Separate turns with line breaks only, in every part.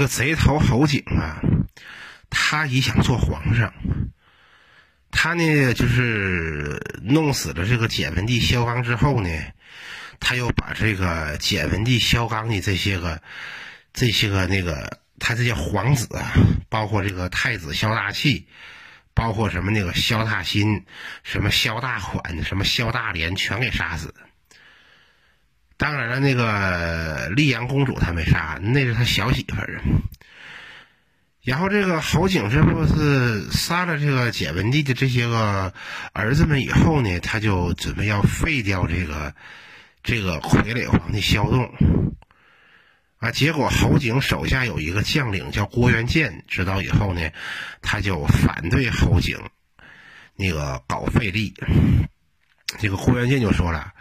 这个贼头侯景啊，他也想做皇上。他呢，就是弄死了这个简文帝萧纲之后呢，他又把这个简文帝萧纲的这些个、这些个那个他这些皇子啊，包括这个太子萧大器，包括什么那个萧大新、什么萧大款、什么萧大连，全给杀死。当然了，那个丽阳公主他没杀，那是他小媳妇儿。然后这个侯景这不是杀了这个简文帝的这些个儿子们以后呢，他就准备要废掉这个这个傀儡皇帝萧栋啊。结果侯景手下有一个将领叫郭元建，知道以后呢，他就反对侯景那个搞废立。这个郭元建就说了。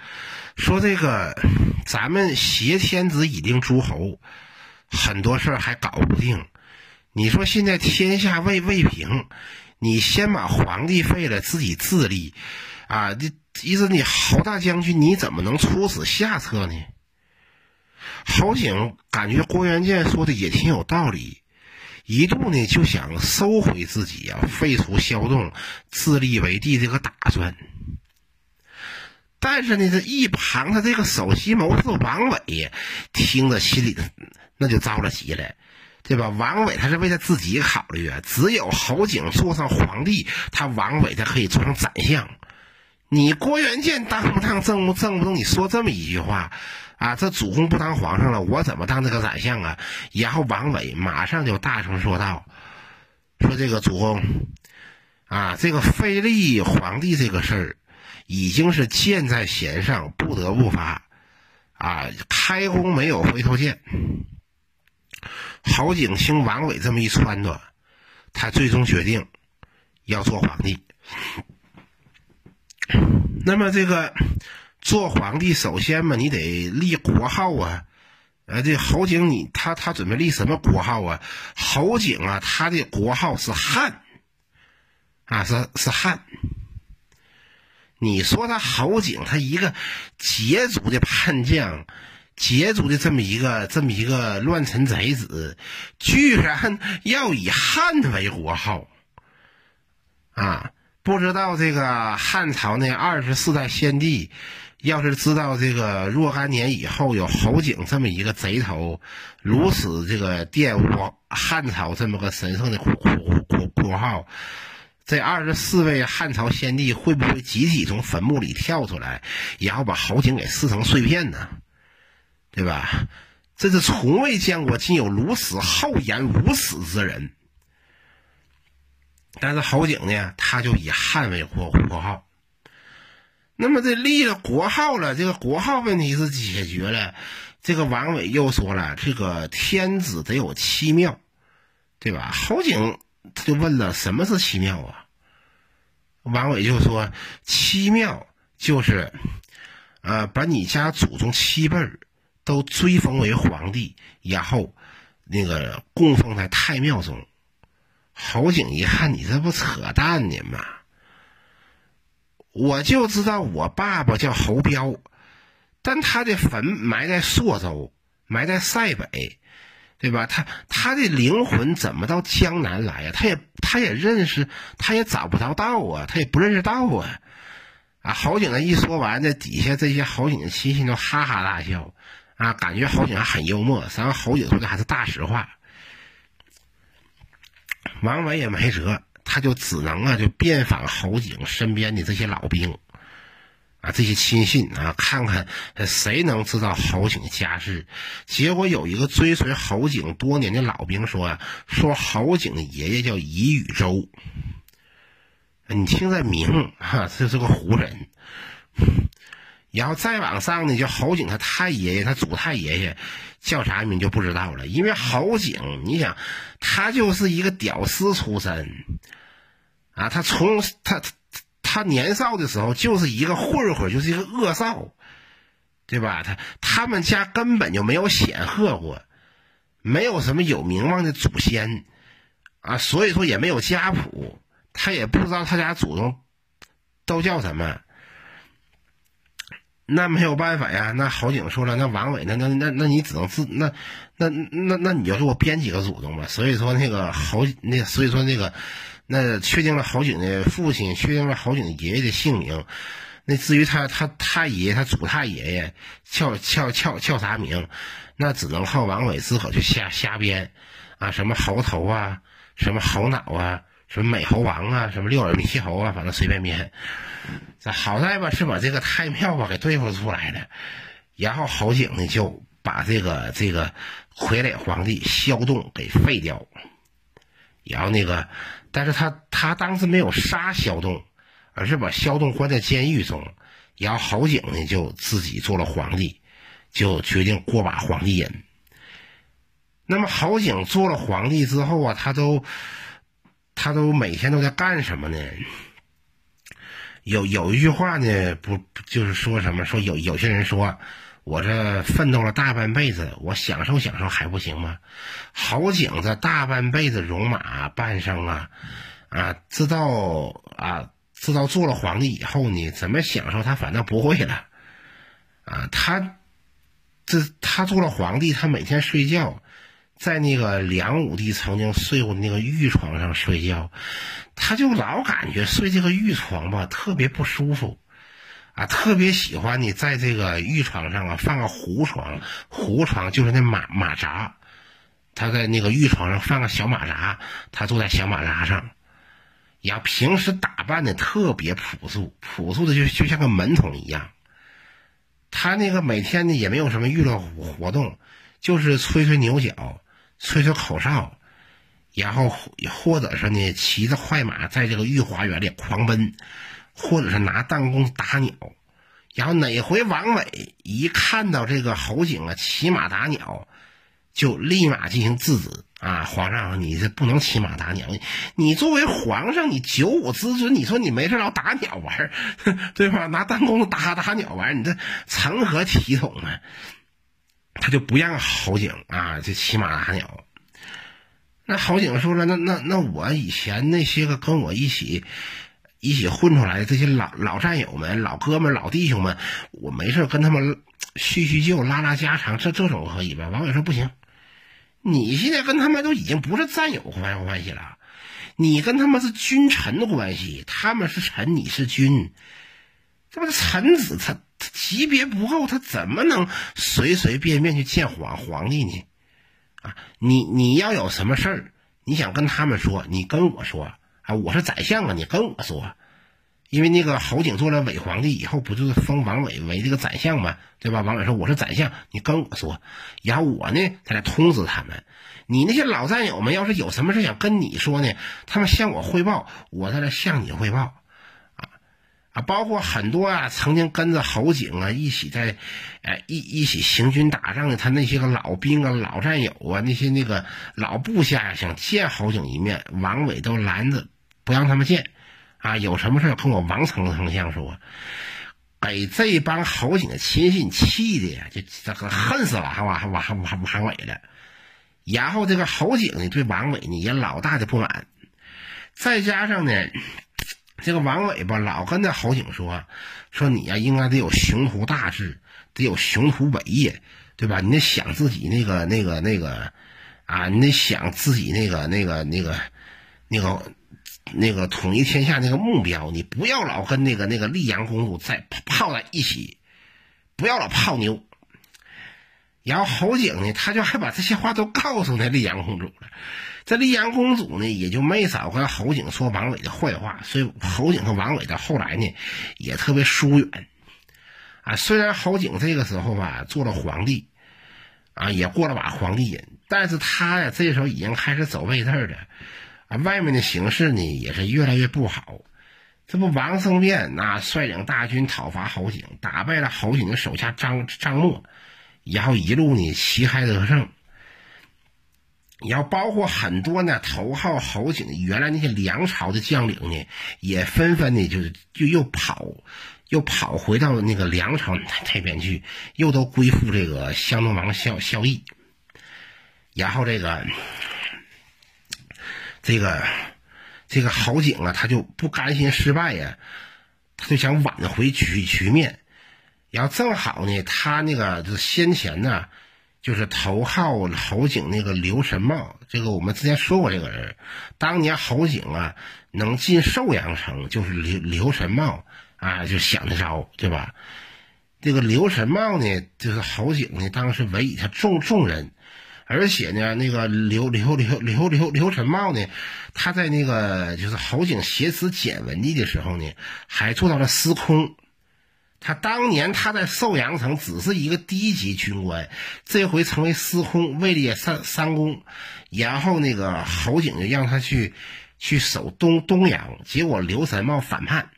说这个，咱们挟天子以令诸侯，很多事儿还搞不定。你说现在天下未未平，你先把皇帝废了，自己自立，啊，这意思你侯大将军你怎么能出此下策呢？侯景感觉郭元建说的也挺有道理，一度呢就想收回自己呀，废除萧栋，自立为帝这个打算。但是呢，这一旁他这个首席谋士王伟听着心里那就着了急了，对吧？王伟他是为他自己考虑啊，只有侯景坐上皇帝，他王伟才可以做成宰相。你郭元建当不当正不正不正？你说这么一句话啊，这主公不当皇上了，我怎么当这个宰相啊？然后王伟马上就大声说道：“说这个主公啊，这个废立皇帝这个事儿。”已经是箭在弦上，不得不发，啊，开弓没有回头箭。侯景听王伟这么一撺掇，他最终决定要做皇帝。那么这个做皇帝，首先嘛，你得立国号啊。呃，这侯景你他他准备立什么国号啊？侯景啊，他的国号是汉，啊，是是汉。你说他侯景，他一个羯族的叛将，羯族的这么一个这么一个乱臣贼子，居然要以汉为国号啊！不知道这个汉朝那二十四代先帝，要是知道这个若干年以后有侯景这么一个贼头，如此这个玷污汉朝这么个神圣的国国国国号。这二十四位汉朝先帝会不会集体从坟墓里跳出来，然后把侯景给撕成碎片呢？对吧？这是从未见过，竟有如此厚颜无耻之人。但是侯景呢，他就以汉为国国号。那么这立了国号了，这个国号问题是解决了。这个王伟又说了，这个天子得有七庙，对吧？侯景。他就问了：“什么是七庙啊？”王伟就说：“七庙就是，呃，把你家祖宗七辈儿都追封为皇帝，然后那个供奉在太庙中。”侯景一看，你这不扯淡呢吗？我就知道我爸爸叫侯彪，但他的坟埋在朔州，埋在塞北。对吧？他他的灵魂怎么到江南来呀？他也他也认识，他也找不着道啊，他也不认识道啊！啊，侯景呢一说完，这底下这些侯景的亲戚都哈哈大笑，啊，感觉侯景还很幽默。然后侯景说的还是大实话。王伟也没辙，他就只能啊，就遍访侯景身边的这些老兵。啊，这些亲信啊，看看谁能知道侯景家世。结果有一个追随侯景多年的老兵说呀：“说侯景的爷爷叫乙宇周。”你听这名哈，这是个胡人。然后再往上呢，就侯景他太爷爷，他祖太爷爷叫啥名就不知道了。因为侯景，你想，他就是一个屌丝出身啊，他从他。他年少的时候就是一个混混，就是一个恶少，对吧？他他们家根本就没有显赫过，没有什么有名望的祖先啊，所以说也没有家谱，他也不知道他家祖宗都叫什么。那没有办法呀。那好景说了，那王伟，那那那那你只能自那那那那你就给我编几个祖宗吧。所以说那个好那所以说那个那确定了侯景的父亲，确定了侯景爷爷的姓名。那至于他他他爷他祖太爷爷叫叫叫叫啥名，那只能靠王伟自个去瞎瞎编啊，什么猴头啊，什么猴脑啊。什么美猴王啊，什么六耳猕猴啊，反正随便编。这好在吧，是把这个太庙吧给对付出来了。然后侯景呢，就把这个这个傀儡皇帝萧栋给废掉。然后那个，但是他他当时没有杀萧栋，而是把萧栋关在监狱中。然后好景呢，就自己做了皇帝，就决定过把皇帝瘾。那么好景做了皇帝之后啊，他都。他都每天都在干什么呢？有有一句话呢，不就是说什么？说有有些人说，我这奋斗了大半辈子，我享受享受还不行吗？好景这大半辈子戎马半生啊，啊，直到啊，直到做了皇帝以后呢，怎么享受他反倒不会了，啊，他这他做了皇帝，他每天睡觉。在那个梁武帝曾经睡过那个玉床上睡觉，他就老感觉睡这个玉床吧特别不舒服，啊，特别喜欢你在这个浴床上啊放个胡床，胡床就是那马马扎，他在那个浴床上放个小马扎，他坐在小马扎上，呀，平时打扮的特别朴素，朴素的就就像个门童一样，他那个每天呢也没有什么娱乐活动，就是吹吹牛角。吹吹口哨，然后或者是呢，骑着快马在这个御花园里狂奔，或者是拿弹弓打鸟。然后哪回王伟一看到这个侯景啊骑马打鸟，就立马进行制止啊！皇上，你这不能骑马打鸟，你作为皇上，你九五之尊，你说你没事老打鸟玩，对吧？拿弹弓打打鸟玩，你这成何体统啊？他就不让侯景啊，就骑马打鸟。那侯景说了，那那那我以前那些个跟我一起一起混出来的这些老老战友们、老哥们、老弟兄们，我没事跟他们叙叙旧、拉拉家常，这这种可以吧？王伟说不行，你现在跟他们都已经不是战友关关系了，你跟他们是君臣的关系，他们是臣，你是君，这不是臣子他。他级别不够，他怎么能随随便便去见皇皇帝呢？啊，你你要有什么事儿，你想跟他们说，你跟我说啊，我是宰相啊，你跟我说，因为那个侯景做了伪皇帝以后，不就是封王伟为这个宰相吗？对吧？王伟说我是宰相，你跟我说，然后我呢再来通知他们。你那些老战友们，要是有什么事想跟你说呢，他们向我汇报，我再来向你汇报。啊啊，包括很多啊，曾经跟着侯景啊一起在，呃一一起行军打仗的他那些个老兵啊、老战友啊，那些那个老部下呀，想见侯景一面，王伟都拦着不让他们见，啊，有什么事跟我王丞丞相说，给这帮侯景的亲信气的呀，就这个恨死王王王王王伟了。然后这个侯景呢，对王伟呢也老大的不满，再加上呢。这个王伟吧，老跟那侯景说，说你呀，应该得有雄图大志，得有雄图伟业，对吧？你得想自己那个、那个、那个，啊，你得想自己那个、那个、那个、那个、那个统一天下那个目标。你不要老跟那个、那个丽阳公主在泡在一起，不要老泡妞。然后侯景呢，他就还把这些话都告诉那丽阳公主了。这丽阳公主呢，也就没少跟侯景说王伟的坏话，所以侯景和王伟到后来呢，也特别疏远。啊，虽然侯景这个时候吧做了皇帝，啊，也过了把皇帝瘾，但是他呀这时候已经开始走位置了，啊，外面的形势呢也是越来越不好。这不，王生变那率领大军讨伐侯景，打败了侯景的手下张张默，然后一路呢旗开得胜。然后包括很多呢，头号侯景原来那些梁朝的将领呢，也纷纷的，就就又跑，又跑回到那个梁朝那边去，又都归附这个襄东王萧萧绎。然后这个这个这个侯景啊，他就不甘心失败呀，他就想挽回局局面。然后正好呢，他那个就先前呢，就是头号侯景那个刘神茂，这个我们之前说过这个人，当年侯景啊能进寿阳城，就是刘刘神茂啊就想的招，对吧？这个刘神茂呢，就是侯景呢，当时委以他重重任，而且呢，那个刘刘刘刘刘刘神茂呢，他在那个就是侯景挟持简文帝的时候呢，还做到了司空。他当年他在寿阳城只是一个低级军官，这回成为司空，位列三三公。然后那个侯景就让他去去守东东阳，结果刘神茂反叛，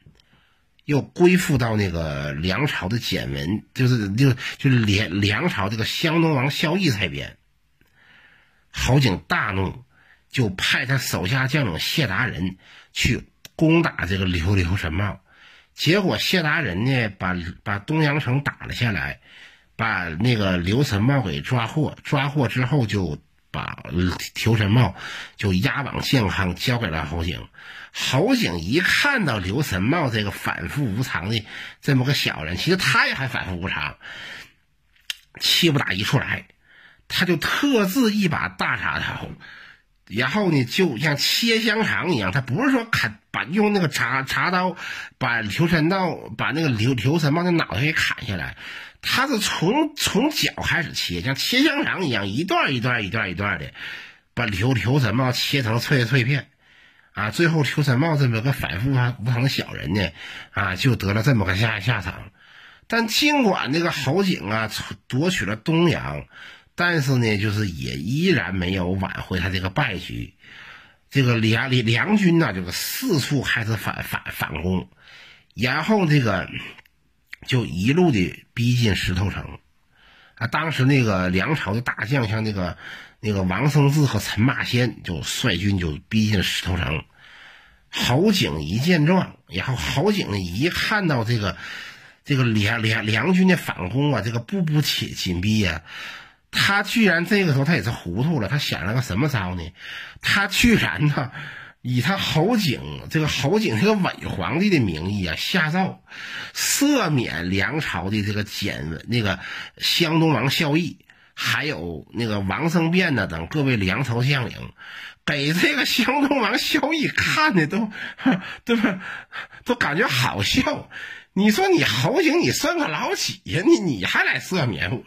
又归附到那个梁朝的简文，就是就就是梁梁朝这个湘东王萧绎这边。侯景大怒，就派他手下将领谢达人去攻打这个刘刘神茂。结果谢达人呢，把把东阳城打了下来，把那个刘神茂给抓获。抓获之后，就把刘神茂就押往建康，交给了侯景。侯景一看到刘神茂这个反复无常的这么个小人，其实他也还反复无常，气不打一处来，他就特制一把大铡刀。然后呢，就像切香肠一样，他不是说砍把用那个茶茶刀把刘三道把那个刘刘三茂的脑袋给砍下来，他是从从脚开始切，像切香肠一样，一段一段一段一段的把刘刘三茂切成脆脆片，啊，最后刘三茂这么个反复无常的小人呢，啊，就得了这么个下下场。但尽管那个侯景啊夺取了东阳。但是呢，就是也依然没有挽回他这个败局。这个梁梁梁军呢，这个四处开始反反反攻，然后这个就一路的逼近石头城。啊，当时那个梁朝的大将，像那个那个王生智和陈霸先，就率军就逼近石头城。侯景一见状，然后侯景一看到这个这个梁梁梁军的反攻啊，这个步步紧紧逼呀。他居然这个时候他也是糊涂了，他想了个什么招呢？他居然呢，以他侯景这个侯景这个伪皇帝的名义啊，下诏赦免梁朝的这个简那个湘东王萧绎，还有那个王生辩呢等各位梁朝将领，给这个湘东王萧绎看的都 对吧？都感觉好笑。你说你侯景，你算个老几呀？你你还来赦免我？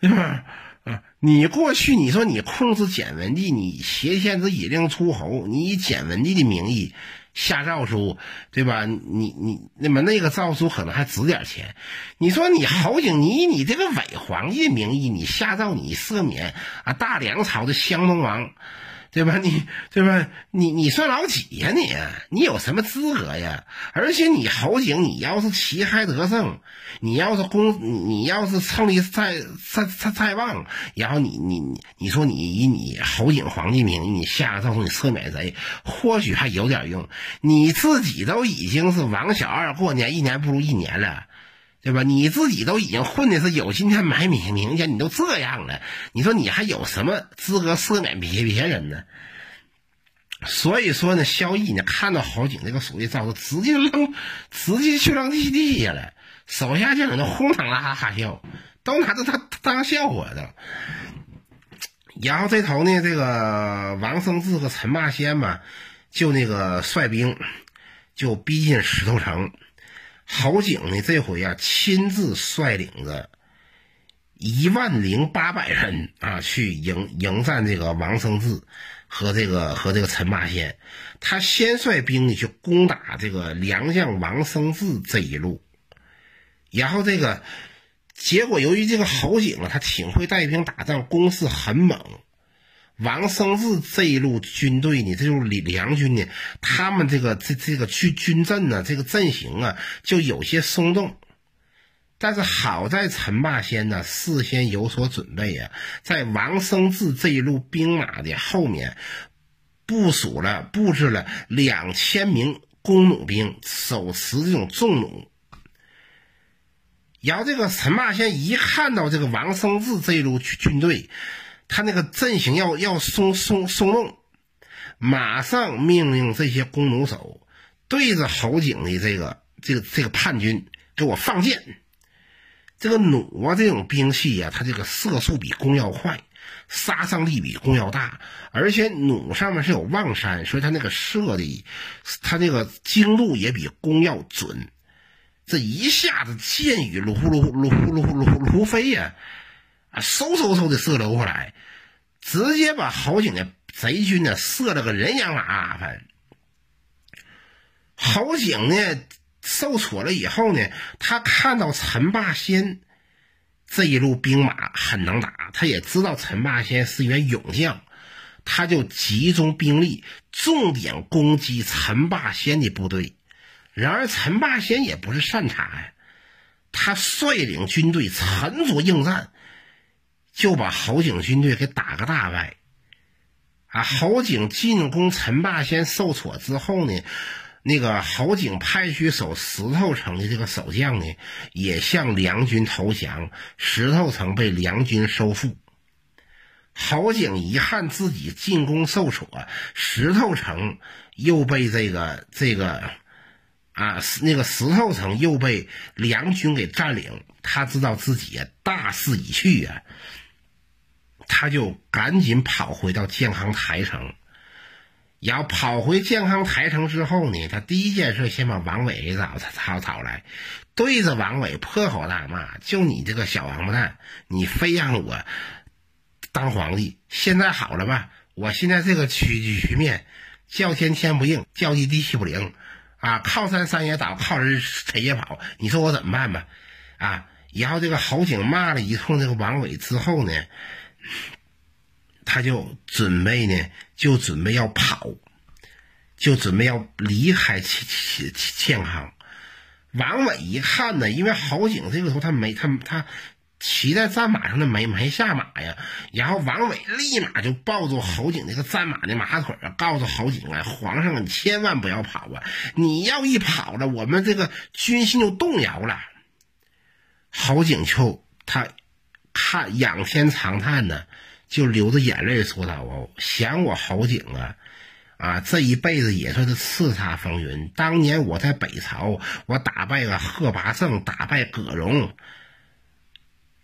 对 吧？啊，你过去你说你控制简文帝，你挟天子以令诸侯，你以简文帝的名义下诏书，对吧？你你那么那个诏书可能还值点钱。你说你侯景，你以你这个伪皇帝的名义，你下诏你赦免啊大梁朝的襄东王。对吧？你对吧？你你算老几呀？你你有什么资格呀？而且你侯景，你要是旗开得胜，你要是公，你要是胜利在在在在望，然后你你你说你以你侯景皇帝名义，你下个诏书你赦免谁，或许还有点用。你自己都已经是王小二过年，一年不如一年了。对吧？你自己都已经混的是有今天没明明天，你都这样了，你说你还有什么资格赦免别别人呢？所以说呢，萧绎呢看到侯景这个属地诏书，直接扔，直接去扔地地下了，手下将领都哄堂哈哈笑，都拿着他当笑话的。然后这头呢，这个王生智和陈霸先嘛，就那个率兵就逼近石头城。侯景呢，这回啊，亲自率领着一万零八百人啊，去迎迎战这个王生智和这个和这个陈霸先。他先率兵呢去攻打这个良将王生智这一路，然后这个结果，由于这个侯景啊，他挺会带兵打仗，攻势很猛。王生智这一路军队呢，这就是李梁军呢，他们这个这这个军军阵呢，这个阵型啊，就有些松动。但是好在陈霸先呢，事先有所准备呀，在王生智这一路兵马的后面部署了、布置了两千名弓弩兵，手持这种重弩。然后这个陈霸先一看到这个王生智这一路军队。他那个阵型要要松松松动，马上命令这些弓弩手对着侯景的这个这个这个叛军给我放箭。这个弩啊，这种兵器呀，它这个射速比弓要快，杀伤力比弓要大，而且弩上面是有望山，所以它那个射的，它那个精度也比弓要准。这一下子箭雨噜呼噜噜呼噜呼噜呼噜飞呀，啊，嗖嗖嗖的射了过来，直接把侯景的贼军呢射了个人仰马翻。反正侯景呢受挫了以后呢，他看到陈霸先这一路兵马很能打，他也知道陈霸先是员勇将，他就集中兵力，重点攻击陈霸先的部队。然而，陈霸先也不是善茬呀，他率领军队沉着应战，就把侯景军队给打个大败。啊，侯景进攻陈霸先受挫之后呢，那个侯景派去守石头城的这个守将呢，也向梁军投降，石头城被梁军收复。侯景遗憾自己进攻受挫，石头城又被这个这个。啊，那个石头城又被梁军给占领，他知道自己大势已去啊，他就赶紧跑回到健康台城。然后跑回健康台城之后呢，他第一件事先把王伟给找找找来，对着王伟破口大骂：“就你这个小王八蛋，你非让我当皇帝！现在好了吧？我现在这个局局面，叫天天不应，叫地地不灵。”啊，靠山山也倒，靠人谁也跑。你说我怎么办吧？啊，然后这个侯景骂了一通这个王伟之后呢，他就准备呢，就准备要跑，就准备要离开建建建康。王伟一看呢，因为侯景这个时候他没他他。骑在战马上的没没下马呀，然后王伟立马就抱住侯景那个战马的马腿啊，告诉侯景啊，皇上你千万不要跑啊，你要一跑了，我们这个军心就动摇了。侯景就他叹仰天长叹呢，就流着眼泪说道：“哦，想我侯景啊，啊，这一辈子也算是叱咤风云。当年我在北朝，我打败了贺拔胜，打败葛荣。”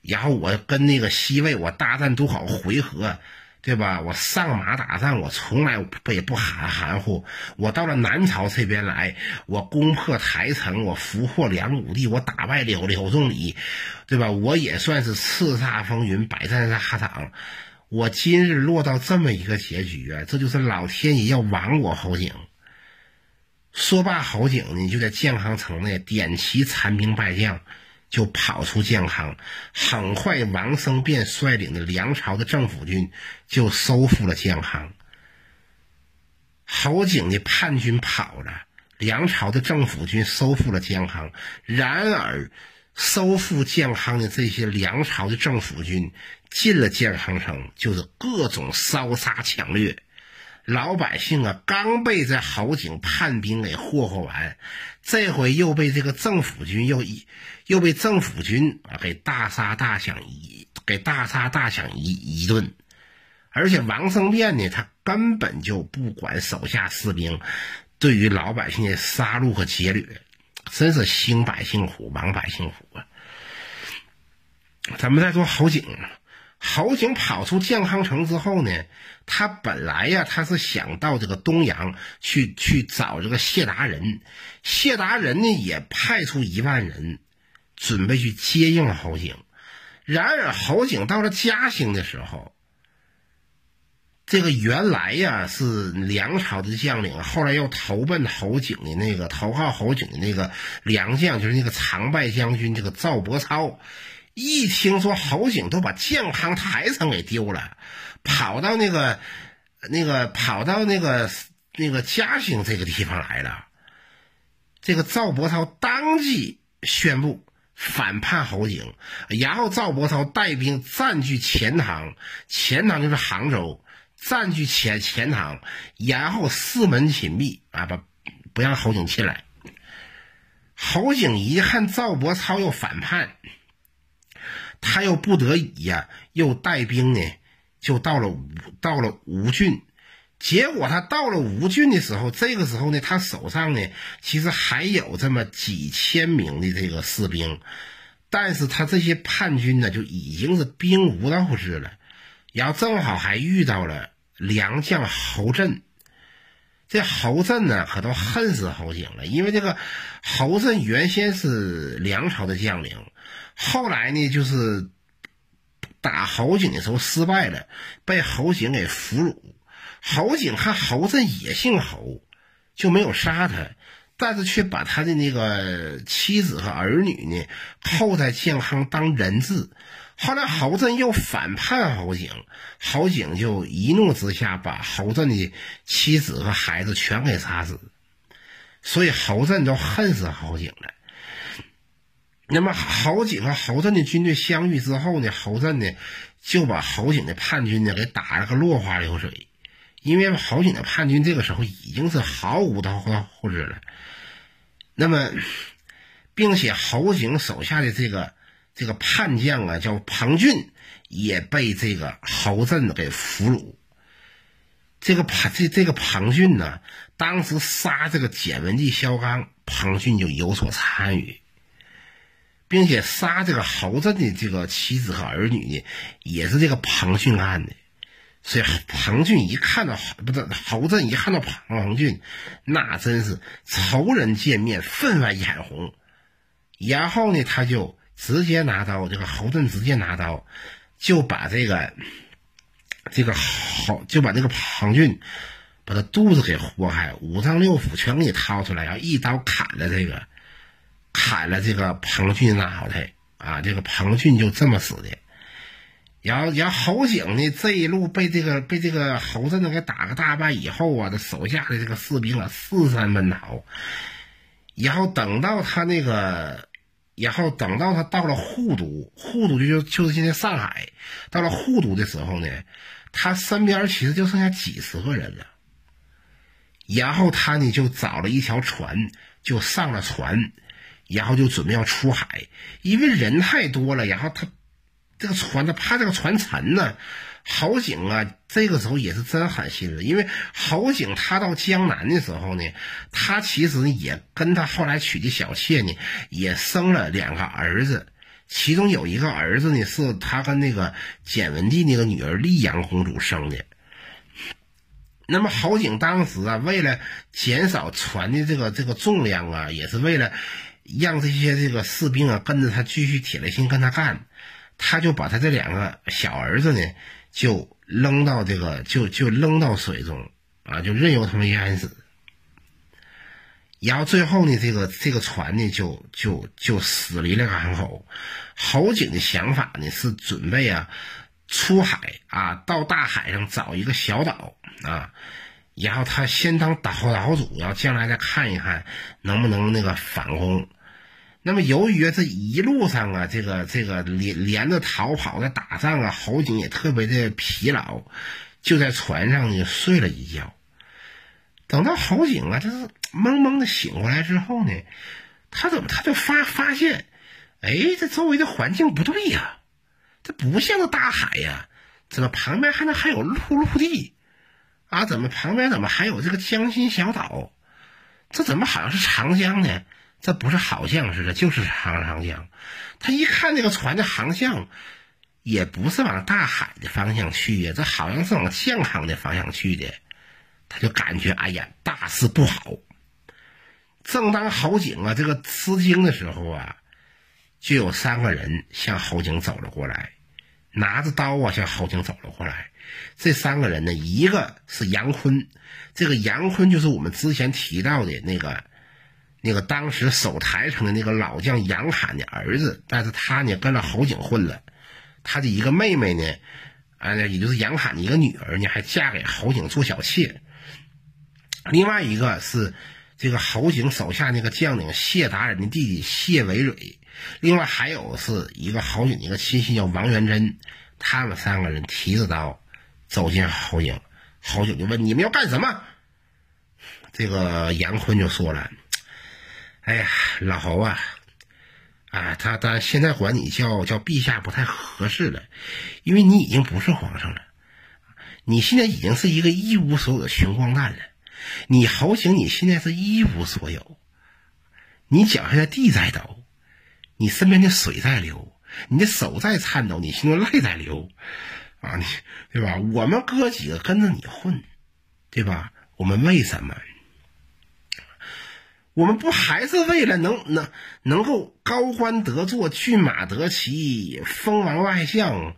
然后我跟那个西魏，我大战多少回合，对吧？我上马打仗，我从来不也不含含糊。我到了南朝这边来，我攻破台城，我俘获梁武帝，我打败柳柳仲礼，对吧？我也算是叱咤风云，百战沙场。我今日落到这么一个结局啊，这就是老天爷要亡我侯景。说罢，侯景呢就在建康城内点齐残兵败将。就跑出建康，很快王生便率领的梁朝的政府军就收复了建康。侯景的叛军跑了，梁朝的政府军收复了建康。然而，收复建康的这些梁朝的政府军进了建康城，就是各种烧杀抢掠。老百姓啊，刚被这侯景叛兵给霍霍完，这回又被这个政府军又一又被政府军啊给大杀大抢一给大杀大抢一一顿，而且王生变呢，他根本就不管手下士兵对于老百姓的杀戮和劫掠，真是兴百姓苦，亡百姓苦啊！咱们再说侯景。侯景跑出建康城之后呢，他本来呀，他是想到这个东阳去去找这个谢达人，谢达人呢也派出一万人，准备去接应侯景。然而侯景到了嘉兴的时候，这个原来呀是梁朝的将领，后来又投奔侯景的那个投靠侯景的那个梁将，就是那个常败将军这个赵伯超。一听说侯景都把建康台城给丢了，跑到那个、那个、跑到那个、那个嘉兴这个地方来了。这个赵伯超当即宣布反叛侯景，然后赵伯超带兵占据钱塘，钱塘就是杭州，占据钱钱塘，然后四门紧闭啊，不不让侯景进来。侯景一看赵伯超又反叛。他又不得已呀，又带兵呢，就到了吴到了吴郡。结果他到了吴郡的时候，这个时候呢，他手上呢，其实还有这么几千名的这个士兵。但是他这些叛军呢，就已经是兵无斗志了，然后正好还遇到了良将侯震。这侯震呢，可都恨死侯景了，因为这个侯震原先是梁朝的将领，后来呢，就是打侯景的时候失败了，被侯景给俘虏。侯景看侯震也姓侯，就没有杀他。但是却把他的那个妻子和儿女呢扣在建康当人质。后来侯震又反叛侯景，侯景就一怒之下把侯震的妻子和孩子全给杀死。所以侯震都恨死侯景了。那么侯景和侯震的军队相遇之后呢，侯震呢就把侯景的叛军呢给打了个落花流水。因为侯景的叛军这个时候已经是毫无的后志了。那么，并且侯景手下的这个这个叛将啊，叫庞俊，也被这个侯震给俘虏。这个庞这这个庞俊呢，当时杀这个简文帝萧纲，庞俊就有所参与，并且杀这个侯震的这个妻子和儿女呢，也是这个庞俊干的。所以庞俊一看到不是侯震一看到庞庞俊，那真是仇人见面分外眼红。然后呢，他就直接拿刀，这个侯震直接拿刀，就把这个这个侯就把这个庞俊把他肚子给豁开，五脏六腑全给你掏出来，然后一刀砍了这个砍了这个彭俊的脑袋啊！这个彭俊就这么死的。然后，然后侯景呢，这一路被这个被这个侯震呢给打个大败以后啊，他手下的这个士兵啊四散奔逃。然后等到他那个，然后等到他到了护都，护都就就就是现在上海。到了护都的时候呢，他身边其实就剩下几十个人了。然后他呢就找了一条船，就上了船，然后就准备要出海，因为人太多了，然后他。这个船呢，怕这个船沉呢。郝景啊，这个时候也是真狠心了，因为郝景他到江南的时候呢，他其实也跟他后来娶的小妾呢，也生了两个儿子，其中有一个儿子呢，是他跟那个简文帝那个女儿丽阳公主生的。那么郝景当时啊，为了减少船的这个这个重量啊，也是为了让这些这个士兵啊跟着他继续铁了心跟他干。他就把他这两个小儿子呢，就扔到这个，就就扔到水中啊，就任由他们淹死。然后最后呢，这个这个船呢，就就就驶离了港口。侯景的想法呢，是准备啊出海啊，到大海上找一个小岛啊，然后他先当岛岛主，然后将来再看一看能不能那个反攻。那么，由于这一路上啊，这个这个连连着逃跑的打仗啊，侯景也特别的疲劳，就在船上呢睡了一觉。等到侯景啊，这是懵懵的醒过来之后呢，他怎么他就发发现，哎，这周围的环境不对呀，这不像个大海呀，怎么旁边还能还有陆陆地啊？怎么旁边怎么还有这个江心小岛？这怎么好像是长江呢？这不是好像似的，就是长长江。他一看那个船的航向，也不是往大海的方向去呀，这好像是往健康的方向去的。他就感觉，哎呀，大事不好。正当侯景啊这个吃惊的时候啊，就有三个人向侯景走了过来，拿着刀啊向侯景走了过来。这三个人呢，一个是杨坤，这个杨坤就是我们之前提到的那个。那个当时守台城的那个老将杨侃的儿子，但是他呢跟了侯景混了，他的一个妹妹呢，啊，也就是杨侃的一个女儿呢，还嫁给侯景做小妾。另外一个是这个侯景手下那个将领谢达人的弟弟谢维蕊，另外还有是一个侯景的一个亲信叫王元贞，他们三个人提着刀走进侯景，侯景就问你们要干什么？这个杨坤就说了。哎呀，老侯啊，啊，他他现在管你叫叫陛下不太合适了，因为你已经不是皇上了，你现在已经是一个一无所有的穷光蛋了。你侯景，你现在是一无所有，你脚下的地在抖，你身边的水在流，你的手在颤抖，你心中泪在流，啊，你对吧？我们哥几个跟着你混，对吧？我们为什么？我们不还是为了能能能够高官得坐、骏马得骑、封王外相，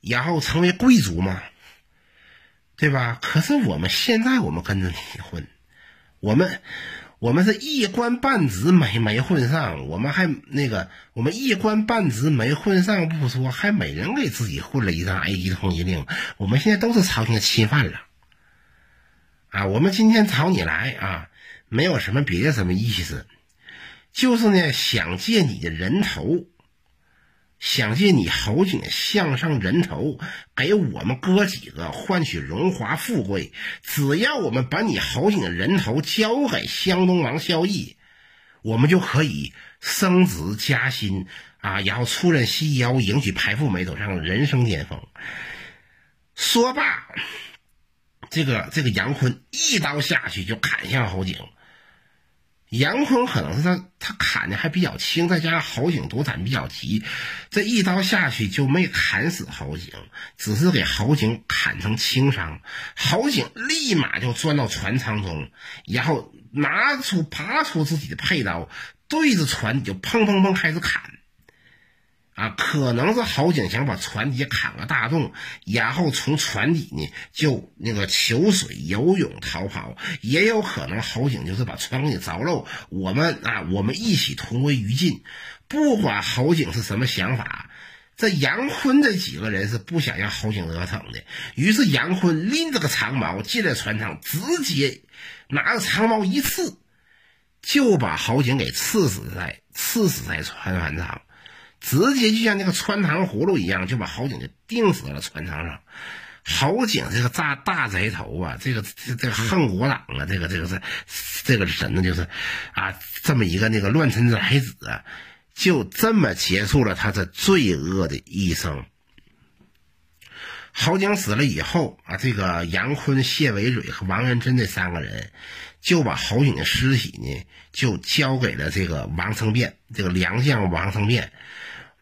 然后成为贵族吗？对吧？可是我们现在我们跟着你混，我们我们是一官半职没没混上，我们还那个我们一官半职没混上不说，还每人给自己混了一张 A 级通缉令。我们现在都是朝廷的钦犯了啊！我们今天找你来啊，没有什么别的什么意思，就是呢想借你的人头。想借你侯景项上人头，给我们哥几个换取荣华富贵。只要我们把你侯景的人头交给湘东王萧绎，我们就可以升职加薪啊，然后出任西腰，迎娶排富美，走上人生巅峰。说罢，这个这个杨坤一刀下去就砍向侯景。杨坤可能是他，他砍的还比较轻，再加上侯景躲闪比较急，这一刀下去就没砍死侯景，只是给侯景砍成轻伤。侯景立马就钻到船舱中，然后拿出拔出自己的佩刀，对着船就砰砰砰开始砍。啊，可能是郝景想把船底砍个大洞，然后从船底呢就那个求水游泳逃跑，也有可能郝景就是把船给凿漏，我们啊我们一起同归于尽。不管郝景是什么想法，这杨坤这几个人是不想让郝景得逞的。于是杨坤拎着个长矛进了船舱，直接拿着长矛一刺，就把郝景给刺死在刺死在船船上。直接就像那个穿糖葫芦一样，就把侯景就钉死了船舱上。侯景这个大大贼头啊，这个这这个恨国党啊，这个这个是这个真的就是啊，这么一个那个乱臣贼子，就这么结束了他这罪恶的一生。侯景死了以后啊，这个杨坤、谢维蕊和王元贞这三个人就把侯景的尸体呢，就交给了这个王生变，这个良将王生变。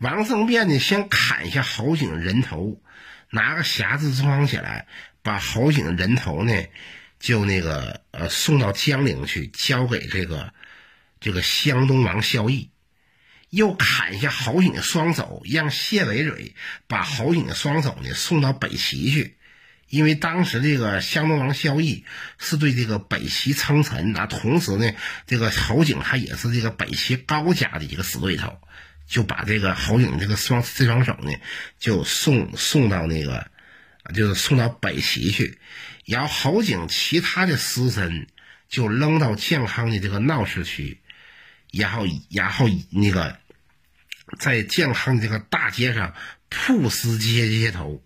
王胜变呢，先砍下侯景人头，拿个匣子装起来，把侯景人头呢，就那个呃送到江陵去，交给这个这个湘东王萧绎。又砍下侯景的双手，让谢维蕊把侯景的双手呢送到北齐去，因为当时这个湘东王萧绎是对这个北齐称臣啊，同时呢，这个侯景他也是这个北齐高家的一个死对头。就把这个侯景这个双这双手呢，就送送到那个，就是送到北齐去，然后侯景其他的尸身就扔到健康的这个闹市区，然后然后那个在健康的这个大街上曝尸街街头，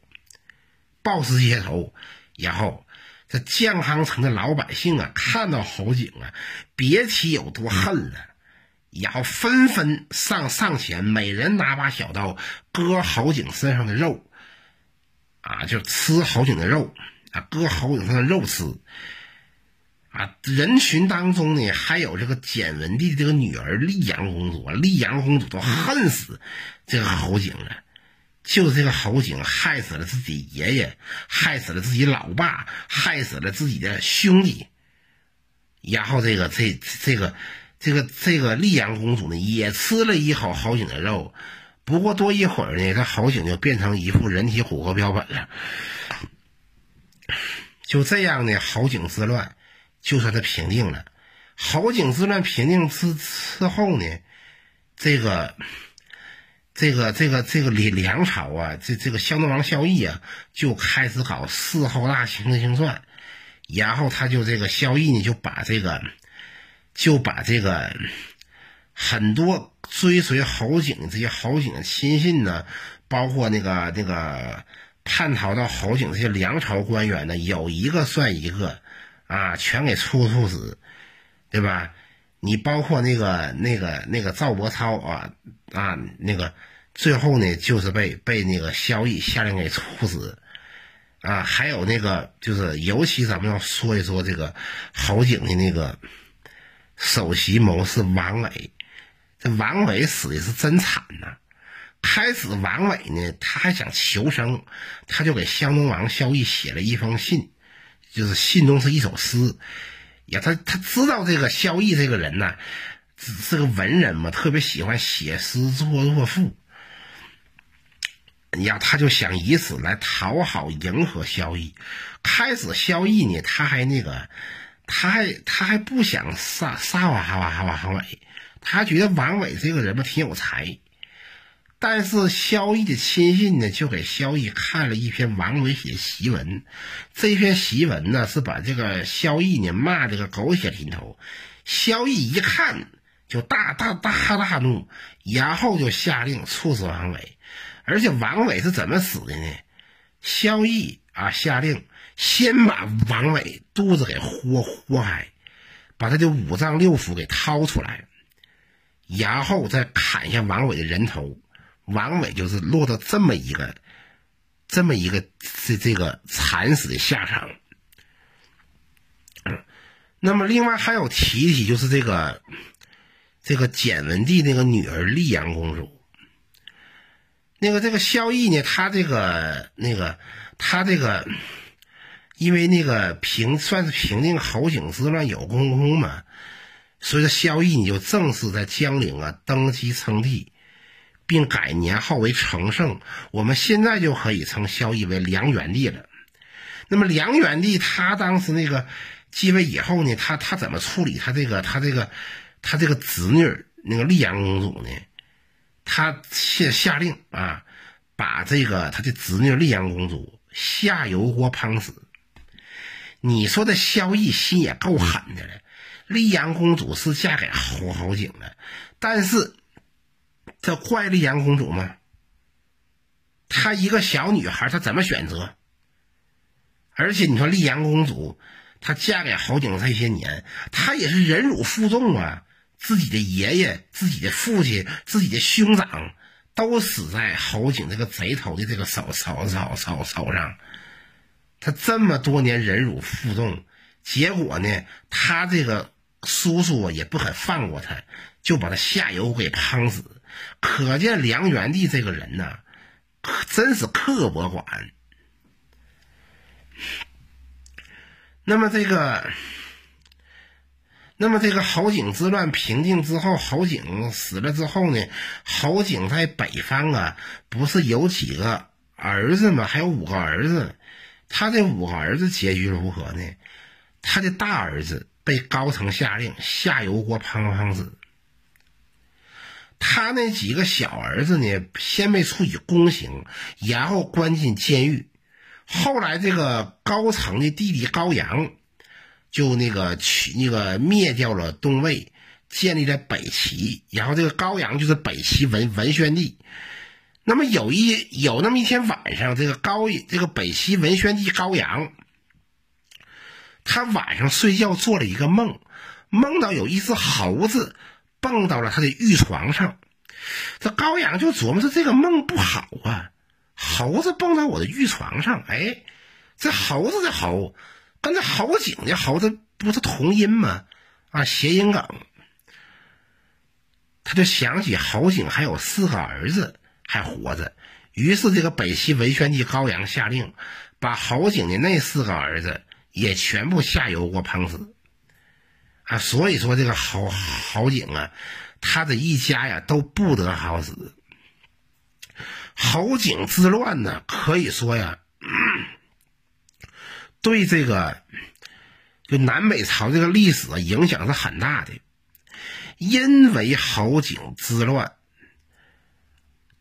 暴尸街头，然后这健康城的老百姓啊，看到侯景啊，别提有多恨了。然后纷纷上上前，每人拿把小刀割侯景身上的肉，啊，就吃侯景的肉，啊，割侯景上的肉吃，啊，人群当中呢，还有这个简文帝这个女儿丽阳公主，丽阳公主都恨死这个侯景了，就这个侯景害死了自己爷爷，害死了自己老爸，害死了自己的兄弟，然后这个这这个。这个这个丽阳公主呢，也吃了一口侯景的肉，不过多一会儿呢，这侯景就变成一副人体骨骼标本了。就这样呢，侯景之乱就算是平定了。侯景之乱平定之之后呢，这个这个这个这个梁梁朝啊，这这个湘东王萧绎啊，就开始搞四后大清的清算，然后他就这个萧绎呢，就把这个。就把这个很多追随侯景的这些侯景的亲信呢，包括那个那个叛逃到侯景这些梁朝官员呢，有一个算一个啊，全给处处死，对吧？你包括那个那个那个赵伯超啊啊，那个最后呢，就是被被那个萧绎下令给处死啊，还有那个就是尤其咱们要说一说这个侯景的那个。首席谋士王伟，这王伟死的是真惨呐！开始王伟呢，他还想求生，他就给湘东王萧绎写了一封信，就是信中是一首诗。呀，他他知道这个萧绎这个人呢，是个文人嘛，特别喜欢写诗作作赋。呀，他就想以此来讨好迎合萧绎。开始萧绎呢，他还那个，他还他还不想杀杀王王王伟，他觉得王伟这个人吧挺有才。但是萧绎的亲信呢，就给萧绎看了一篇王伟写的檄文。这篇檄文呢，是把这个萧绎呢骂这个狗血淋头。萧绎一看就大大大大怒，然后就下令处死王伟。而且王伟是怎么死的呢？萧绎啊，下令先把王伟肚子给豁豁开，把他的五脏六腑给掏出来，然后再砍下王伟的人头。王伟就是落到这么一个，这么一个这这个惨死的下场。那么另外还有提提，就是这个这个简文帝那个女儿丽阳公主。那个这个萧绎呢，他这个那个他这个，因为那个平算是平定侯景之乱有功功嘛，所以说萧绎你就正式在江陵啊登基称帝。并改年号为成圣，我们现在就可以称萧绎为梁元帝了。那么梁元帝他当时那个继位以后呢，他他怎么处理他这个他这个他这个侄女那个丽阳公主呢？他下下令啊，把这个他的侄女丽阳公主下油锅烹死。你说这萧绎心也够狠的了。丽阳公主是嫁给侯侯景的，但是。这怪丽阳公主吗？她一个小女孩，她怎么选择？而且你说丽阳公主，她嫁给侯景这些年，她也是忍辱负重啊。自己的爷爷、自己的父亲、自己的兄长，都死在侯景这个贼头的这个手手手手手上。他这么多年忍辱负重，结果呢，他这个叔叔也不肯放过他，就把他下游给烹死。可见梁元帝这个人呢，可真是刻薄寡恩。那么这个，那么这个侯景之乱平定之后，侯景死了之后呢，侯景在北方啊，不是有几个儿子吗？还有五个儿子，他这五个儿子结局如何呢？他的大儿子被高层下令下油锅烹烹子。他那几个小儿子呢，先被处以宫刑，然后关进监狱。后来这个高层的弟弟高阳，就那个取那个灭掉了东魏，建立在北齐。然后这个高阳就是北齐文文宣帝。那么有一有那么一天晚上，这个高这个北齐文宣帝高阳，他晚上睡觉做了一个梦，梦到有一只猴子。蹦到了他的玉床上，这高阳就琢磨着这个梦不好啊，猴子蹦到我的玉床上，哎，这猴子的猴跟这侯景的猴子不是同音吗？啊，谐音梗。他就想起侯景还有四个儿子还活着，于是这个北齐文宣帝高阳下令，把侯景的那四个儿子也全部下油锅烹死。啊，所以说这个侯侯景啊，他的一家呀都不得好死。侯景之乱呢，可以说呀，对这个就南北朝这个历史影响是很大的。因为侯景之乱，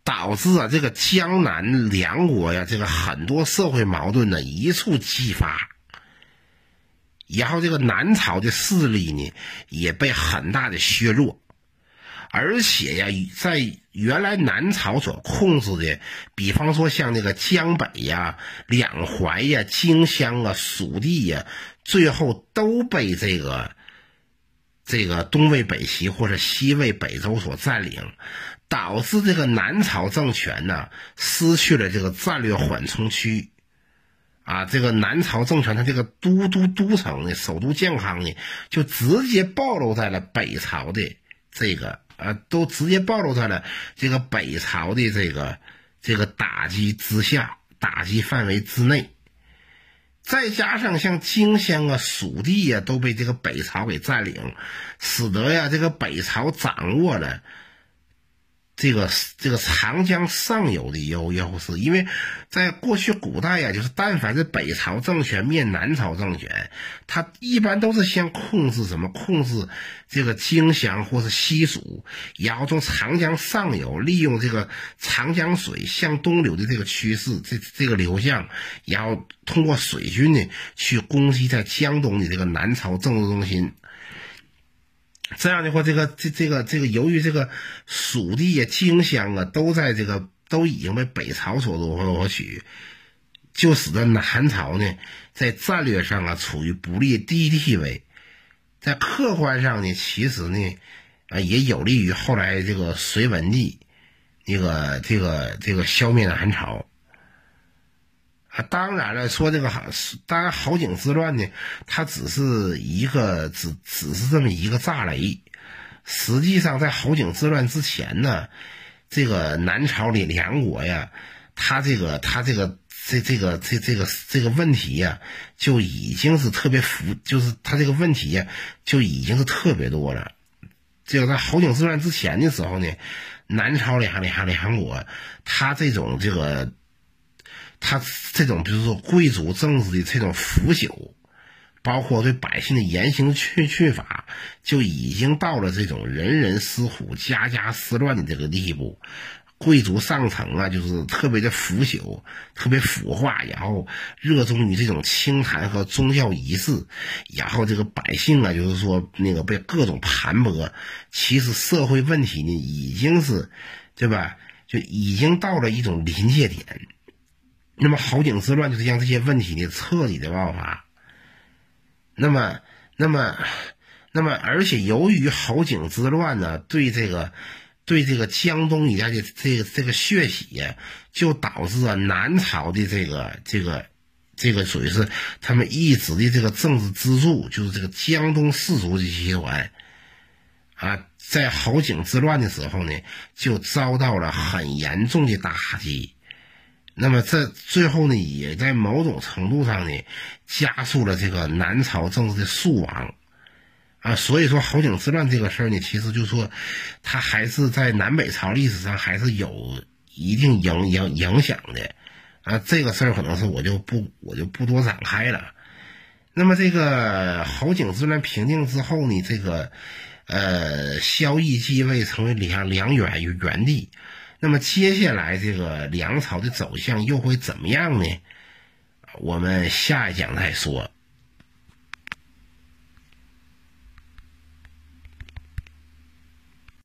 导致啊这个江南两国呀，这个很多社会矛盾呢一触即发。然后这个南朝的势力呢，也被很大的削弱，而且呀，在原来南朝所控制的，比方说像那个江北呀、两淮呀、荆襄啊、蜀地呀，最后都被这个这个东魏、北齐或者西魏、北周所占领，导致这个南朝政权呢，失去了这个战略缓冲区。啊，这个南朝政权，它这个都都都城呢，首都建康呢，就直接暴露在了北朝的这个啊，都直接暴露在了这个北朝的这个这个打击之下，打击范围之内。再加上像荆襄啊、蜀地呀，都被这个北朝给占领，使得呀，这个北朝掌握了。这个这个长江上游的优优势，因为在过去古代呀，就是但凡是北朝政权灭南朝政权，他一般都是先控制什么？控制这个荆襄或是西蜀，然后从长江上游利用这个长江水向东流的这个趋势，这这个流向，然后通过水军呢去攻击在江东的这个南朝政治中心。这样的话，这个这这个这个，由于这个蜀地呀、荆襄啊，都在这个都已经被北朝所夺夺取，就使得南朝呢，在战略上啊处于不利低地位，在客观上呢，其实呢，啊也有利于后来这个隋文帝，那个这个这个消灭南朝。当然了，说这个好，当然好景之乱呢，它只是一个，只只是这么一个炸雷。实际上，在好景之乱之前呢，这个南朝的两国呀，他这个他这个这这个这这个这个问题呀，就已经是特别复，就是他这个问题呀，就已经是特别多了。这个在好景之乱之前的时候呢，南朝两两两国，他这种这个。他这种，比如说贵族政治的这种腐朽，包括对百姓的严刑峻峻法，就已经到了这种人人思虎、家家思乱的这个地步。贵族上层啊，就是特别的腐朽，特别腐化，然后热衷于这种清谈和宗教仪式，然后这个百姓啊，就是说那个被各种盘剥。其实社会问题呢，已经是，对吧？就已经到了一种临界点。那么好景之乱就是将这些问题呢彻底的爆发。那么，那么，那么，而且由于好景之乱呢，对这个，对这个江东一带的这个这个血洗呀，就导致了南朝的这个这个这个属于是他们一直的这个政治支柱，就是这个江东士族的集团啊，在好景之乱的时候呢，就遭到了很严重的打击。那么这最后呢，也在某种程度上呢，加速了这个南朝政治的速亡，啊，所以说侯景之乱这个事儿呢，其实就是说，它还是在南北朝历史上还是有一定影影影响的，啊，这个事儿可能是我就不我就不多展开了。那么这个侯景之乱平定之后呢，这个呃，萧绎继位成为梁梁元元帝。那么接下来这个粮草的走向又会怎么样呢？我们下一讲再说。